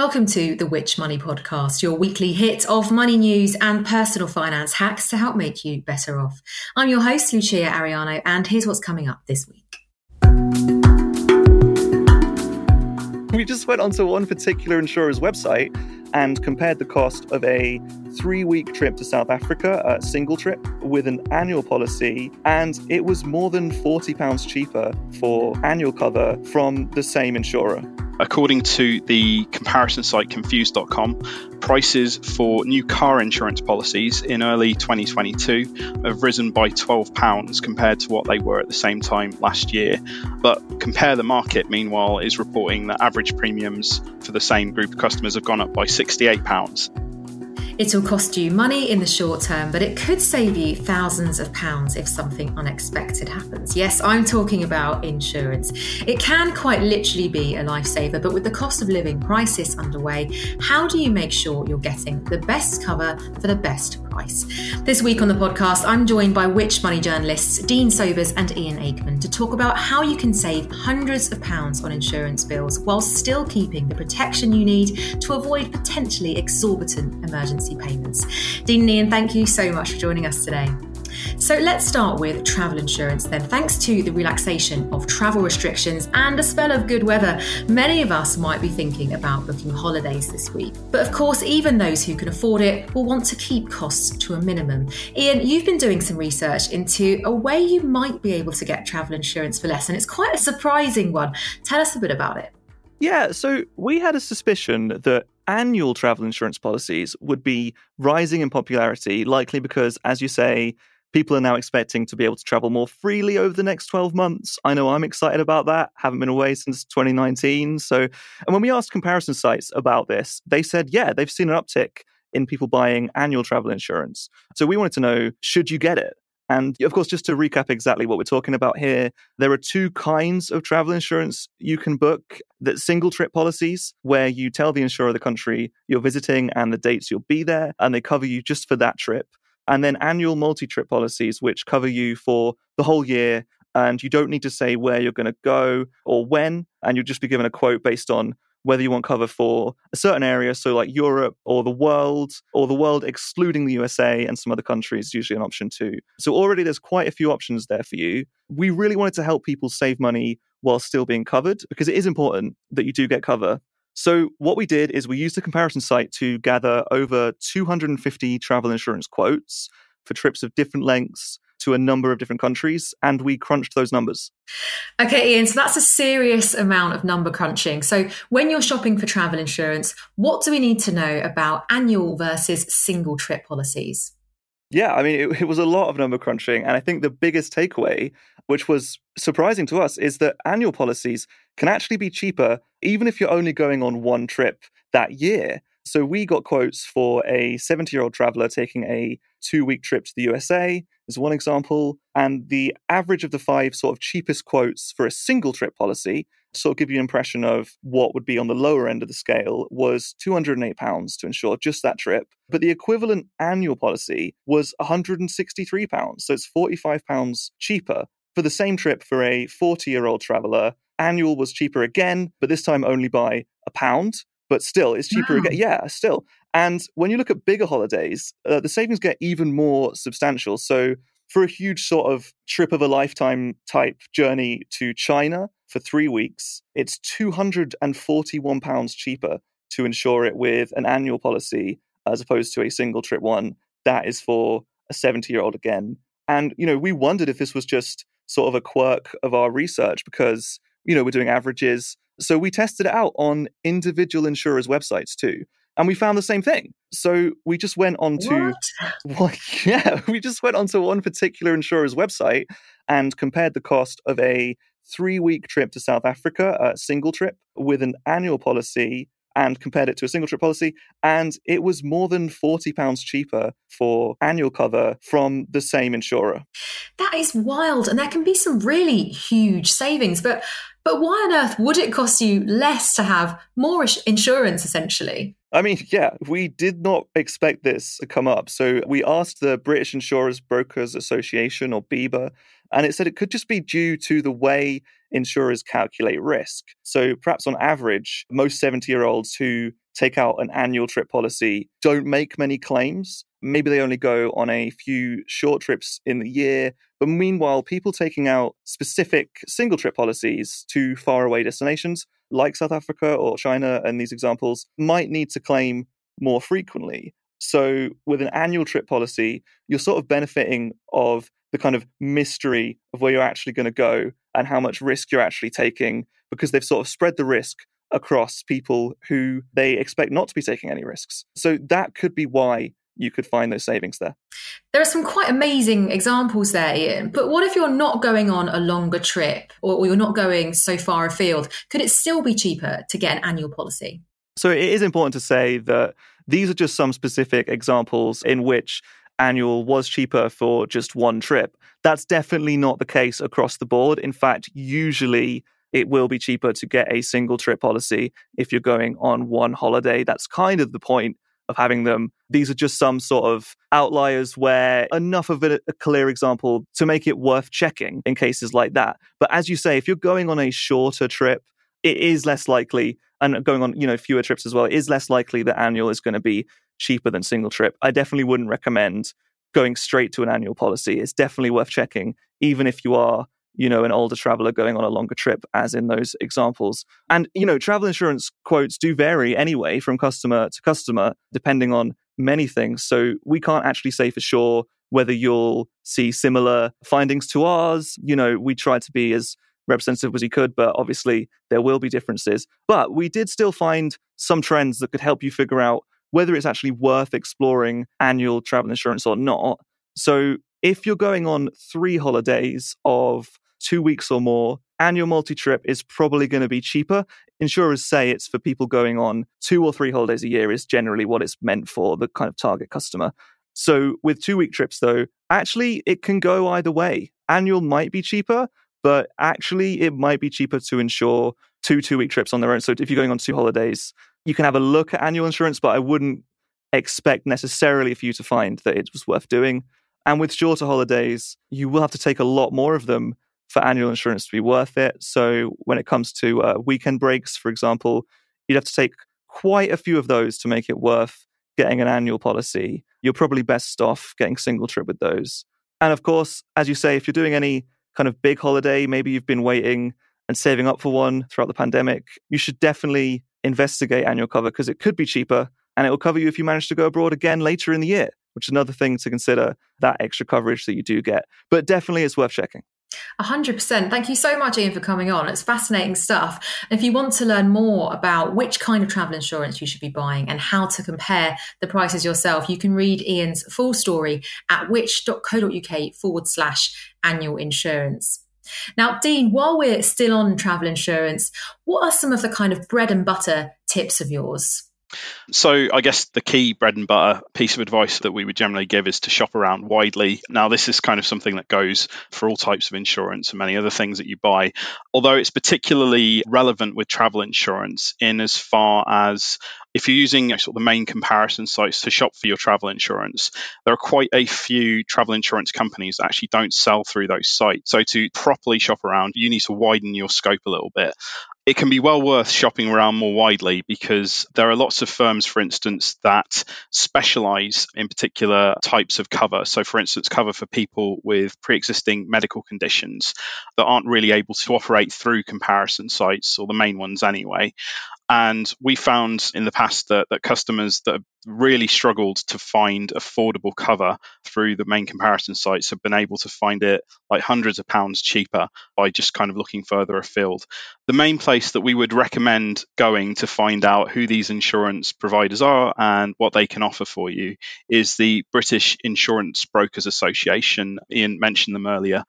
Welcome to the Which Money Podcast, your weekly hit of money news and personal finance hacks to help make you better off. I'm your host, Lucia Ariano, and here's what's coming up this week. We just went onto one particular insurer's website and compared the cost of a three week trip to South Africa, a single trip, with an annual policy, and it was more than £40 cheaper for annual cover from the same insurer. According to the comparison site confused.com, prices for new car insurance policies in early 2022 have risen by £12 compared to what they were at the same time last year. But Compare the Market, meanwhile, is reporting that average premiums for the same group of customers have gone up by £68. It'll cost you money in the short term, but it could save you thousands of pounds if something unexpected happens. Yes, I'm talking about insurance. It can quite literally be a lifesaver, but with the cost of living crisis underway, how do you make sure you're getting the best cover for the best price? This week on the podcast, I'm joined by Which Money journalists Dean Sobers and Ian Aikman to talk about how you can save hundreds of pounds on insurance bills while still keeping the protection you need to avoid potentially exorbitant emergency payments. Dean and Ian, thank you so much for joining us today. So let's start with travel insurance then. Thanks to the relaxation of travel restrictions and a spell of good weather, many of us might be thinking about booking holidays this week. But of course, even those who can afford it will want to keep costs to a minimum. Ian, you've been doing some research into a way you might be able to get travel insurance for less, and it's quite a surprising one. Tell us a bit about it. Yeah, so we had a suspicion that annual travel insurance policies would be rising in popularity, likely because, as you say, people are now expecting to be able to travel more freely over the next 12 months. I know I'm excited about that. Haven't been away since 2019. So, and when we asked comparison sites about this, they said, yeah, they've seen an uptick in people buying annual travel insurance. So we wanted to know, should you get it? And of course, just to recap exactly what we're talking about here, there are two kinds of travel insurance you can book that single trip policies, where you tell the insurer the country you're visiting and the dates you'll be there, and they cover you just for that trip. And then annual multi trip policies, which cover you for the whole year. And you don't need to say where you're going to go or when, and you'll just be given a quote based on whether you want cover for a certain area, so like Europe or the world, or the world excluding the USA and some other countries, usually an option too. So already there's quite a few options there for you. We really wanted to help people save money while still being covered because it is important that you do get cover. So what we did is we used a comparison site to gather over 250 travel insurance quotes for trips of different lengths to a number of different countries, and we crunched those numbers. Okay, Ian, so that's a serious amount of number crunching. So, when you're shopping for travel insurance, what do we need to know about annual versus single trip policies? Yeah, I mean, it, it was a lot of number crunching. And I think the biggest takeaway, which was surprising to us, is that annual policies can actually be cheaper even if you're only going on one trip that year. So we got quotes for a 70 year old traveler taking a two week trip to the USA, is one example. And the average of the five sort of cheapest quotes for a single trip policy, sort of give you an impression of what would be on the lower end of the scale, was £208 to insure just that trip. But the equivalent annual policy was £163. So it's £45 cheaper for the same trip for a 40 year old traveler. Annual was cheaper again, but this time only by a pound but still, it's cheaper wow. again. Yeah, still. And when you look at bigger holidays, uh, the savings get even more substantial. So, for a huge sort of trip of a lifetime type journey to China for three weeks, it's £241 cheaper to insure it with an annual policy as opposed to a single trip one. That is for a 70 year old again. And, you know, we wondered if this was just sort of a quirk of our research because, you know, we're doing averages So we tested it out on individual insurers' websites too. And we found the same thing. So we just went on to well, yeah, we just went onto one particular insurer's website and compared the cost of a three week trip to South Africa, a single trip, with an annual policy and compared it to a single trip policy. And it was more than £40 cheaper for annual cover from the same insurer. That is wild. And there can be some really huge savings. But but why on earth would it cost you less to have more insurance essentially? I mean, yeah, we did not expect this to come up. So we asked the British Insurers Brokers Association, or BIBA, and it said it could just be due to the way insurers calculate risk. So perhaps on average, most 70 year olds who take out an annual trip policy don't make many claims. Maybe they only go on a few short trips in the year. But meanwhile, people taking out specific single trip policies to faraway destinations like South Africa or China and these examples might need to claim more frequently. So, with an annual trip policy, you're sort of benefiting of the kind of mystery of where you're actually going to go and how much risk you're actually taking because they've sort of spread the risk across people who they expect not to be taking any risks. So, that could be why you could find those savings there. There are some quite amazing examples there, Ian. But what if you're not going on a longer trip or, or you're not going so far afield? Could it still be cheaper to get an annual policy? So it is important to say that these are just some specific examples in which annual was cheaper for just one trip. That's definitely not the case across the board. In fact, usually it will be cheaper to get a single trip policy if you're going on one holiday. That's kind of the point of having them. These are just some sort of outliers where enough of a, a clear example to make it worth checking in cases like that. But as you say, if you're going on a shorter trip, it is less likely, and going on, you know, fewer trips as well, it is less likely that annual is going to be cheaper than single trip. I definitely wouldn't recommend going straight to an annual policy. It's definitely worth checking, even if you are you know, an older traveler going on a longer trip, as in those examples. And, you know, travel insurance quotes do vary anyway from customer to customer, depending on many things. So we can't actually say for sure whether you'll see similar findings to ours. You know, we try to be as representative as we could, but obviously there will be differences. But we did still find some trends that could help you figure out whether it's actually worth exploring annual travel insurance or not. So if you're going on three holidays of two weeks or more, annual multi trip is probably going to be cheaper. Insurers say it's for people going on two or three holidays a year, is generally what it's meant for, the kind of target customer. So with two week trips, though, actually it can go either way. Annual might be cheaper, but actually it might be cheaper to insure two two week trips on their own. So if you're going on two holidays, you can have a look at annual insurance, but I wouldn't expect necessarily for you to find that it was worth doing. And with shorter holidays, you will have to take a lot more of them for annual insurance to be worth it. So when it comes to uh, weekend breaks, for example, you'd have to take quite a few of those to make it worth getting an annual policy. You're probably best off getting single trip with those. And of course, as you say, if you're doing any kind of big holiday, maybe you've been waiting and saving up for one throughout the pandemic, you should definitely investigate annual cover because it could be cheaper and it will cover you if you manage to go abroad again later in the year which is another thing to consider that extra coverage that you do get. But definitely it's worth checking. 100%. Thank you so much, Ian, for coming on. It's fascinating stuff. If you want to learn more about which kind of travel insurance you should be buying and how to compare the prices yourself, you can read Ian's full story at which.co.uk forward slash annual insurance. Now, Dean, while we're still on travel insurance, what are some of the kind of bread and butter tips of yours? So, I guess the key bread and butter piece of advice that we would generally give is to shop around widely. Now, this is kind of something that goes for all types of insurance and many other things that you buy, although it's particularly relevant with travel insurance in as far as if you're using sort of the main comparison sites to shop for your travel insurance, there are quite a few travel insurance companies that actually don't sell through those sites. So to properly shop around, you need to widen your scope a little bit it can be well worth shopping around more widely because there are lots of firms, for instance, that specialize in particular types of cover. So, for instance, cover for people with pre existing medical conditions that aren't really able to operate through comparison sites, or the main ones anyway. And we found in the past that, that customers that have really struggled to find affordable cover through the main comparison sites have been able to find it like hundreds of pounds cheaper by just kind of looking further afield. The main place that we would recommend going to find out who these insurance providers are and what they can offer for you is the British Insurance Brokers Association. Ian mentioned them earlier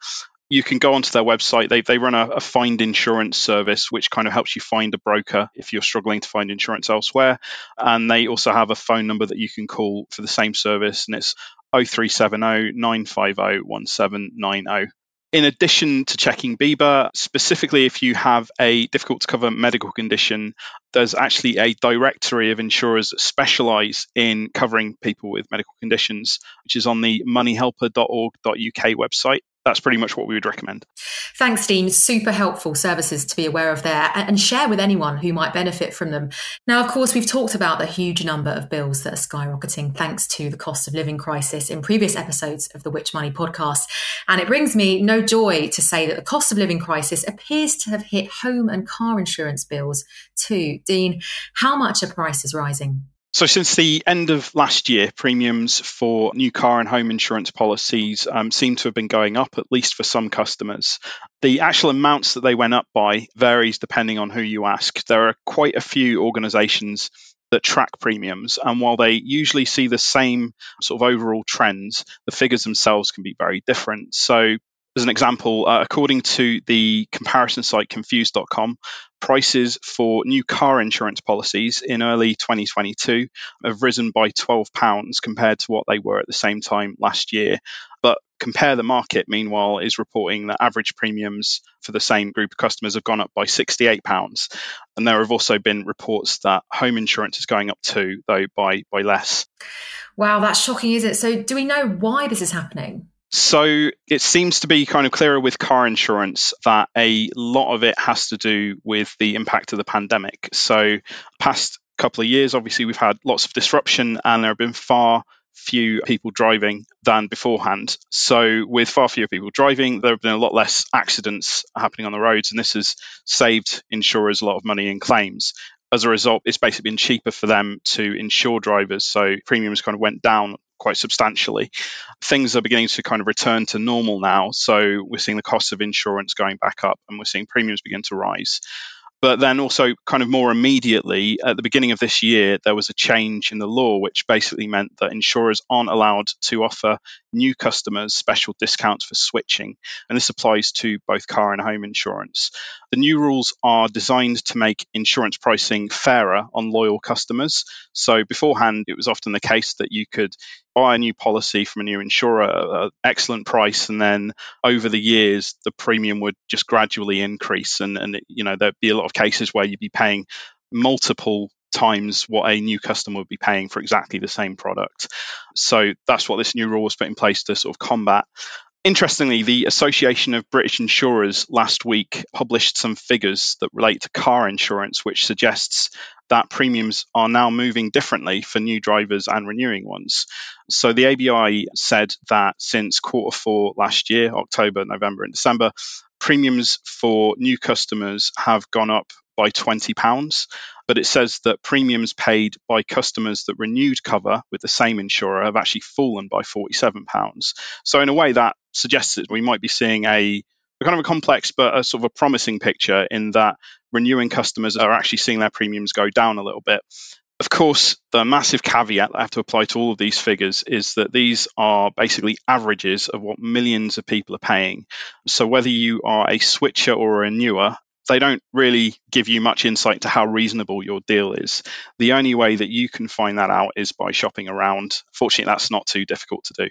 you can go onto their website. They, they run a, a, find insurance service, which kind of helps you find a broker if you're struggling to find insurance elsewhere. And they also have a phone number that you can call for the same service, and it's 0370 950 1790. In addition to checking BIBA, specifically if you have a difficult to cover medical condition, there's actually a directory of insurers that specialize in covering people with medical conditions, which is on the moneyhelper.org.uk website that's pretty much what we would recommend. Thanks, Dean. Super helpful services to be aware of there and share with anyone who might benefit from them. Now, of course, we've talked about the huge number of bills that are skyrocketing thanks to the cost of living crisis in previous episodes of the Which Money podcast. And it brings me no joy to say that the cost of living crisis appears to have hit home and car insurance bills too. Dean, how much are prices rising? So, since the end of last year, premiums for new car and home insurance policies um, seem to have been going up, at least for some customers. The actual amounts that they went up by varies depending on who you ask. There are quite a few organizations that track premiums, and while they usually see the same sort of overall trends, the figures themselves can be very different. So, as an example, uh, according to the comparison site confused.com, prices for new car insurance policies in early 2022 have risen by £12 compared to what they were at the same time last year. But Compare the Market, meanwhile, is reporting that average premiums for the same group of customers have gone up by £68. And there have also been reports that home insurance is going up too, though by, by less. Wow, that's shocking, is it? So, do we know why this is happening? So it seems to be kind of clearer with car insurance that a lot of it has to do with the impact of the pandemic. So, past couple of years, obviously, we've had lots of disruption and there have been far few people driving than beforehand. So, with far fewer people driving, there have been a lot less accidents happening on the roads, and this has saved insurers a lot of money in claims. As a result, it's basically been cheaper for them to insure drivers. So, premiums kind of went down quite substantially. Things are beginning to kind of return to normal now. So we're seeing the cost of insurance going back up and we're seeing premiums begin to rise. But then also, kind of more immediately, at the beginning of this year, there was a change in the law, which basically meant that insurers aren't allowed to offer new customers special discounts for switching. And this applies to both car and home insurance. The new rules are designed to make insurance pricing fairer on loyal customers. So beforehand, it was often the case that you could buy a new policy from a new insurer, an excellent price, and then over the years the premium would just gradually increase, and and you know there'd be a lot of cases where you'd be paying multiple times what a new customer would be paying for exactly the same product. So that's what this new rule was put in place to sort of combat. Interestingly, the Association of British Insurers last week published some figures that relate to car insurance, which suggests that premiums are now moving differently for new drivers and renewing ones. So the ABI said that since quarter four last year, October, November, and December, premiums for new customers have gone up by £20, but it says that premiums paid by customers that renewed cover with the same insurer have actually fallen by £47. So, in a way, that suggests that we might be seeing a, kind of a complex but a sort of a promising picture in that renewing customers are actually seeing their premiums go down a little bit. Of course, the massive caveat that I have to apply to all of these figures is that these are basically averages of what millions of people are paying. So, whether you are a switcher or a renewer, they don't really give you much insight to how reasonable your deal is. The only way that you can find that out is by shopping around. Fortunately, that's not too difficult to do.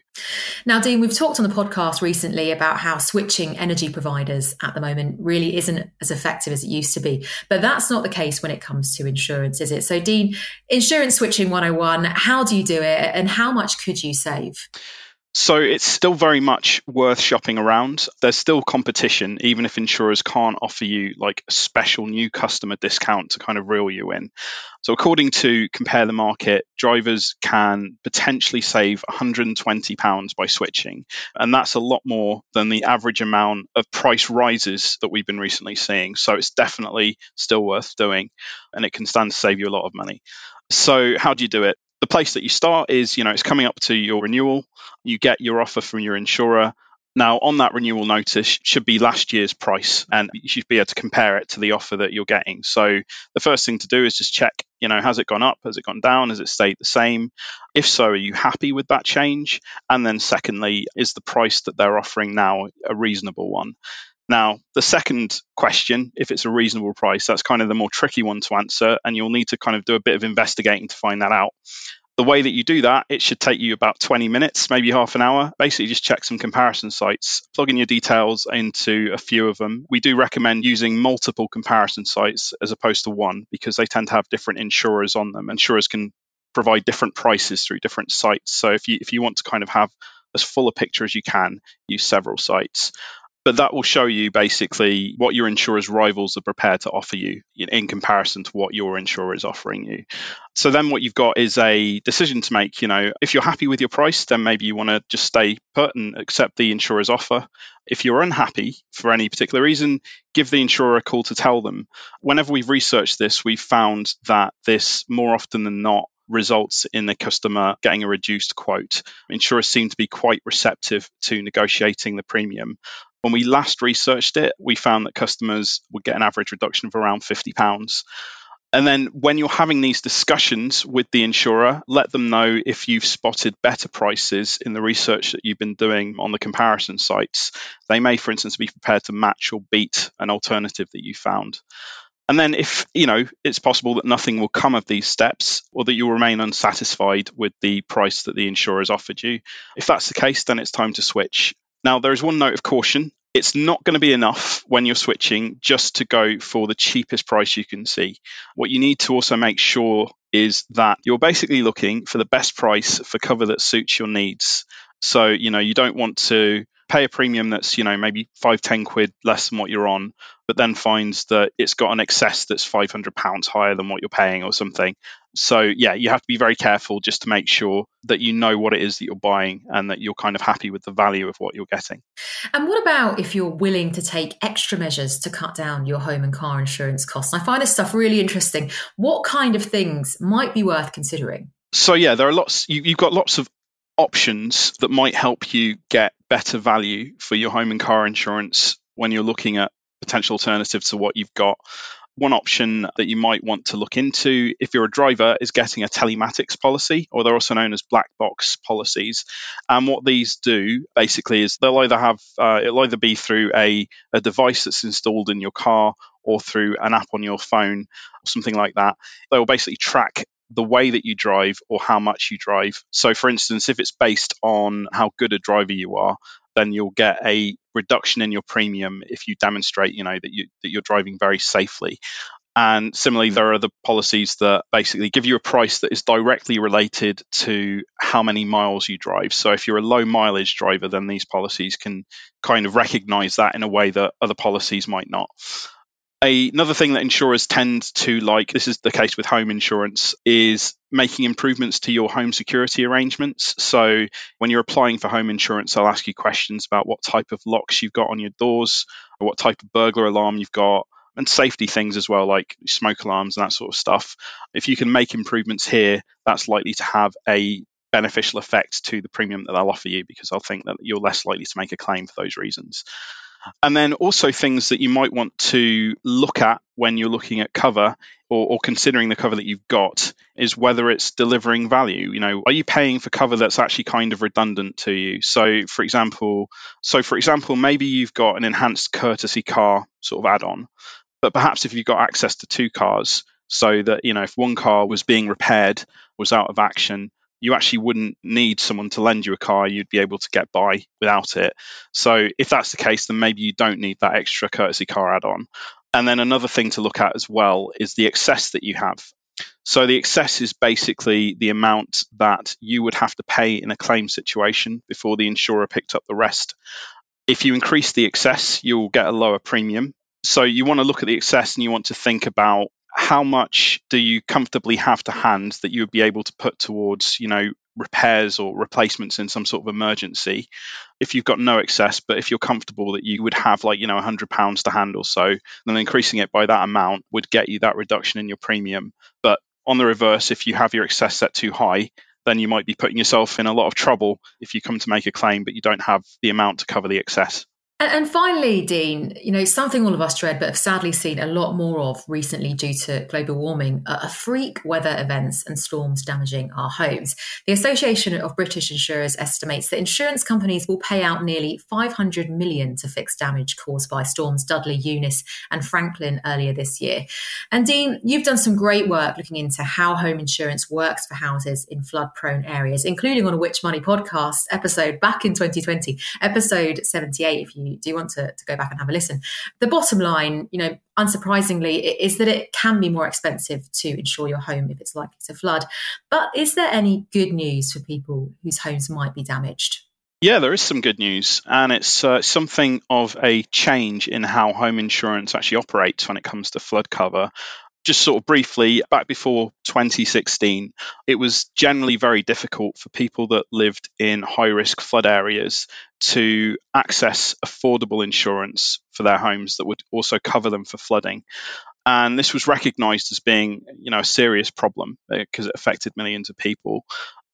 Now, Dean, we've talked on the podcast recently about how switching energy providers at the moment really isn't as effective as it used to be. But that's not the case when it comes to insurance, is it? So, Dean, insurance switching 101, how do you do it and how much could you save? So it's still very much worth shopping around. There's still competition, even if insurers can't offer you like a special new customer discount to kind of reel you in. So according to Compare the Market, drivers can potentially save £120 by switching. And that's a lot more than the average amount of price rises that we've been recently seeing. So it's definitely still worth doing and it can stand to save you a lot of money. So how do you do it? The place that you start is, you know, it's coming up to your renewal. You get your offer from your insurer. Now, on that renewal notice should be last year's price, and you should be able to compare it to the offer that you're getting. So, the first thing to do is just check, you know, has it gone up? Has it gone down? Has it stayed the same? If so, are you happy with that change? And then, secondly, is the price that they're offering now a reasonable one? Now, the second question, if it's a reasonable price, that's kind of the more tricky one to answer, and you'll need to kind of do a bit of investigating to find that out. The way that you do that, it should take you about 20 minutes, maybe half an hour. Basically, just check some comparison sites, plug in your details into a few of them. We do recommend using multiple comparison sites as opposed to one because they tend to have different insurers on them. Insurers can provide different prices through different sites. So if you if you want to kind of have as full a picture as you can, use several sites but that will show you basically what your insurer's rivals are prepared to offer you in comparison to what your insurer is offering you. So then what you've got is a decision to make, you know, if you're happy with your price, then maybe you want to just stay put and accept the insurer's offer. If you're unhappy for any particular reason, give the insurer a call to tell them. Whenever we've researched this, we've found that this more often than not results in the customer getting a reduced quote. Insurers seem to be quite receptive to negotiating the premium. When we last researched it, we found that customers would get an average reduction of around £50. And then when you're having these discussions with the insurer, let them know if you've spotted better prices in the research that you've been doing on the comparison sites. They may, for instance, be prepared to match or beat an alternative that you found. And then if, you know, it's possible that nothing will come of these steps or that you'll remain unsatisfied with the price that the insurer has offered you. If that's the case, then it's time to switch. Now, there is one note of caution. It's not going to be enough when you're switching just to go for the cheapest price you can see. What you need to also make sure is that you're basically looking for the best price for cover that suits your needs. So, you know, you don't want to pay a premium that's, you know, maybe five, 10 quid less than what you're on, but then finds that it's got an excess that's 500 pounds higher than what you're paying or something. So, yeah, you have to be very careful just to make sure that you know what it is that you're buying and that you're kind of happy with the value of what you're getting. And what about if you're willing to take extra measures to cut down your home and car insurance costs? I find this stuff really interesting. What kind of things might be worth considering? So, yeah, there are lots, you, you've got lots of options that might help you get better value for your home and car insurance when you're looking at potential alternatives to what you've got. One option that you might want to look into if you're a driver is getting a telematics policy, or they're also known as black box policies. And what these do basically is they'll either have uh, it'll either be through a, a device that's installed in your car or through an app on your phone or something like that. They will basically track the way that you drive or how much you drive. So, for instance, if it's based on how good a driver you are, then you'll get a reduction in your premium if you demonstrate, you know, that you that you're driving very safely. And similarly, hmm. there are other policies that basically give you a price that is directly related to how many miles you drive. So if you're a low mileage driver, then these policies can kind of recognize that in a way that other policies might not. Another thing that insurers tend to like, this is the case with home insurance, is making improvements to your home security arrangements. So, when you're applying for home insurance, I'll ask you questions about what type of locks you've got on your doors, or what type of burglar alarm you've got, and safety things as well, like smoke alarms and that sort of stuff. If you can make improvements here, that's likely to have a beneficial effect to the premium that they'll offer you because I'll think that you're less likely to make a claim for those reasons. And then also things that you might want to look at when you're looking at cover or, or, considering the cover that you've got is whether it's delivering value. You know, are you paying for cover that's actually kind of redundant to you? So, for example, so for example, maybe you've got an enhanced courtesy car sort of add-on, but perhaps if you've got access to two cars, so that you know if one car was being repaired, was out of action, you actually wouldn't need someone to lend you a car. You'd be able to get by without it. So if that's the case, then maybe you don't need that extra courtesy car add on. And then another thing to look at as well is the excess that you have. So the excess is basically the amount that you would have to pay in a claim situation before the insurer picked up the rest. If you increase the excess, you'll get a lower premium. So you want to look at the excess and you want to think about how much do you comfortably have to hand that you would be able to put towards, you know, repairs or replacements in some sort of emergency if you've got no excess but if you're comfortable that you would have like you know 100 pounds to hand or so then increasing it by that amount would get you that reduction in your premium. But on the reverse if you have your excess set too high then you might be putting yourself in a lot of trouble if you come to make a claim but you don't have the amount to cover the excess and, finally, Dean, you know, something all of us dread, but have sadly seen a lot more of recently due to global warming, are freak weather events and storms damaging our homes. The Association of British Insurers estimates that insurance companies will pay out nearly 500 million to fix damage caused by storms Dudley, Eunice, and Franklin earlier this year. And Dean, you've done some great work looking into how home insurance works for houses in flood prone areas, including on a Which Money podcast episode back in 2020, episode 78, if you do you want to, to go back and have a listen. The bottom line, you know, unsurprisingly, is that it can be more expensive to insure your home if it's likely to flood. But is there any good news for people whose homes might be damaged? Yeah, there is some good news, and it's uh, something of a change in how home insurance actually operates when it comes to flood cover just sort of briefly, back before 2016, it was generally very difficult for people that lived in high risk flood areas to access affordable insurance for their homes that would also cover them for flooding. And this was recognized as being, you know, a serious problem because uh, it affected millions of people.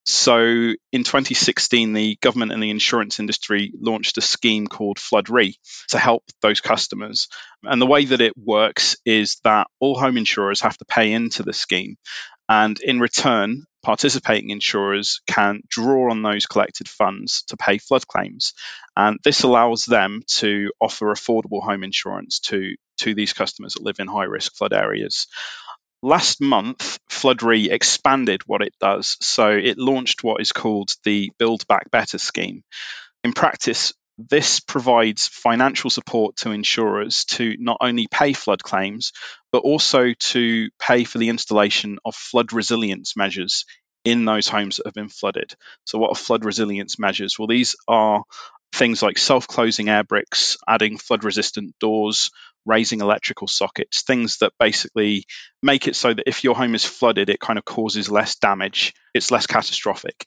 So in 2016, the government and the insurance industry launched a scheme called Flood Re to help those customers. And the way that it works is that all home insurers have to pay into the scheme. And in return, participating insurers can draw on those collected funds to pay flood claims. And this allows them to offer affordable home insurance to, to these customers that live in high risk flood areas. Last month, Flood Re expanded what it does. So it launched what is called the Build Back Better scheme. In practice, this provides financial support to insurers to not only pay flood claims, but also to pay for the installation of flood resilience measures in those homes that have been flooded. So, what are flood resilience measures? Well, these are things like self closing air bricks, adding flood resistant doors, raising electrical sockets, things that basically make it so that if your home is flooded, it kind of causes less damage. It's less catastrophic.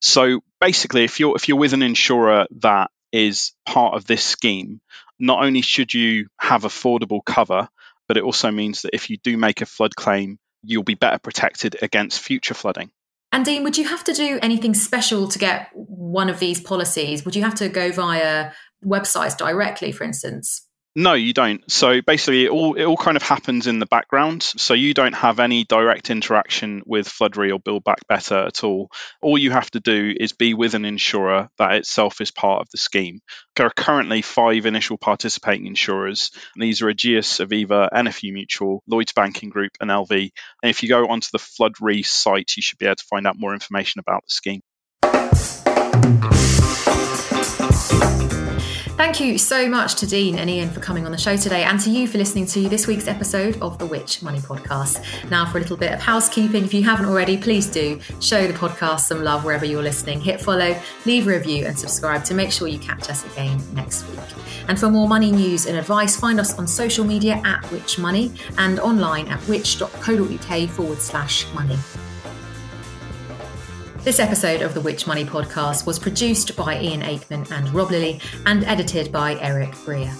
So basically, if you're if you're with an insurer that is part of this scheme, not only should you have affordable cover, but it also means that if you do make a flood claim, you'll be better protected against future flooding. And Dean, would you have to do anything special to get one of these policies? Would you have to go via websites directly, for instance? No, you don't. So basically, it all it all kind of happens in the background. So you don't have any direct interaction with Flood Re or Build Back Better at all. All you have to do is be with an insurer that itself is part of the scheme. There are currently five initial participating insurers. These are Ageas, Aviva, NFU Mutual, Lloyds Banking Group, and LV. And if you go onto the Flood Re site, you should be able to find out more information about the scheme. You so much to Dean and Ian for coming on the show today, and to you for listening to this week's episode of the Which Money Podcast. Now, for a little bit of housekeeping, if you haven't already, please do show the podcast some love wherever you're listening. Hit follow, leave a review, and subscribe to make sure you catch us again next week. And for more money news and advice, find us on social media at Which Money and online at which.co.uk forward slash money. This episode of the Which Money podcast was produced by Ian Aikman and Rob Lilly and edited by Eric Breer.